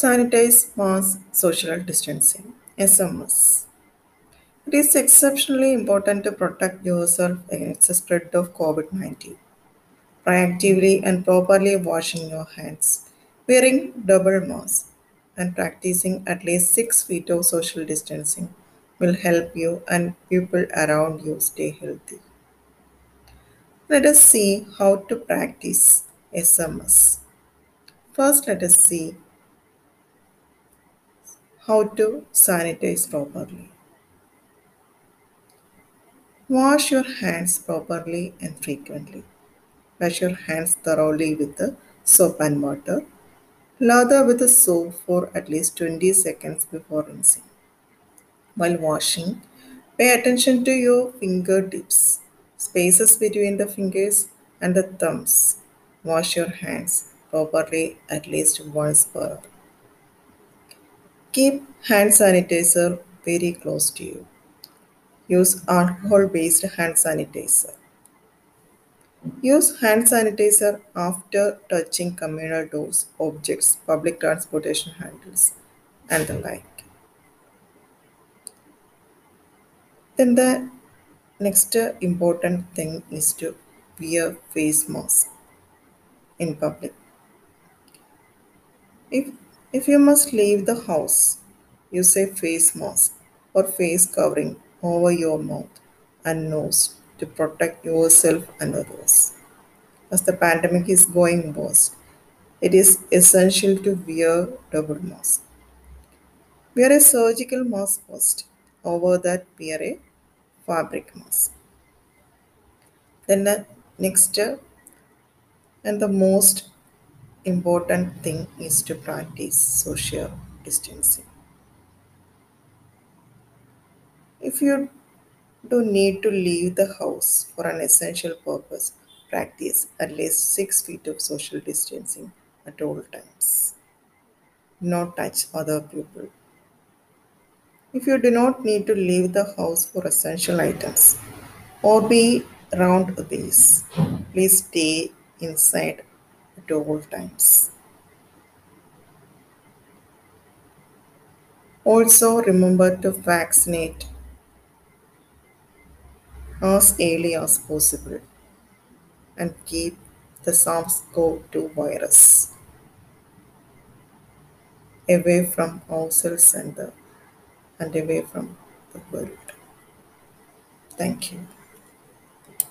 Sanitize mass social distancing. SMS. It is exceptionally important to protect yourself against the spread of COVID 19. Proactively and properly washing your hands, wearing double masks, and practicing at least six feet of social distancing will help you and people around you stay healthy. Let us see how to practice SMS. First, let us see how to sanitize properly. Wash your hands properly and frequently. Wash your hands thoroughly with soap and water. Lather with the soap for at least 20 seconds before rinsing. While washing, pay attention to your fingertips, spaces between the fingers and the thumbs. Wash your hands properly at least once per hour. Keep hand sanitizer very close to you. Use alcohol based hand sanitizer. Use hand sanitizer after touching communal doors, objects, public transportation handles, and the like. Then the next important thing is to wear face mask in public. If if you must leave the house, use a face mask or face covering over your mouth and nose to protect yourself and others. As the pandemic is going worse, it is essential to wear double mask. Wear a surgical mask first. Over that, wear a fabric mask. Then the next and the most important thing is to practice social distancing. If you do need to leave the house for an essential purpose, practice at least six feet of social distancing at all times. Not touch other people. If you do not need to leave the house for essential items or be around others, please stay inside all times. Also, remember to vaccinate as early as possible and keep the SARS-CoV-2 virus away from ourselves and, the, and away from the world. Thank you.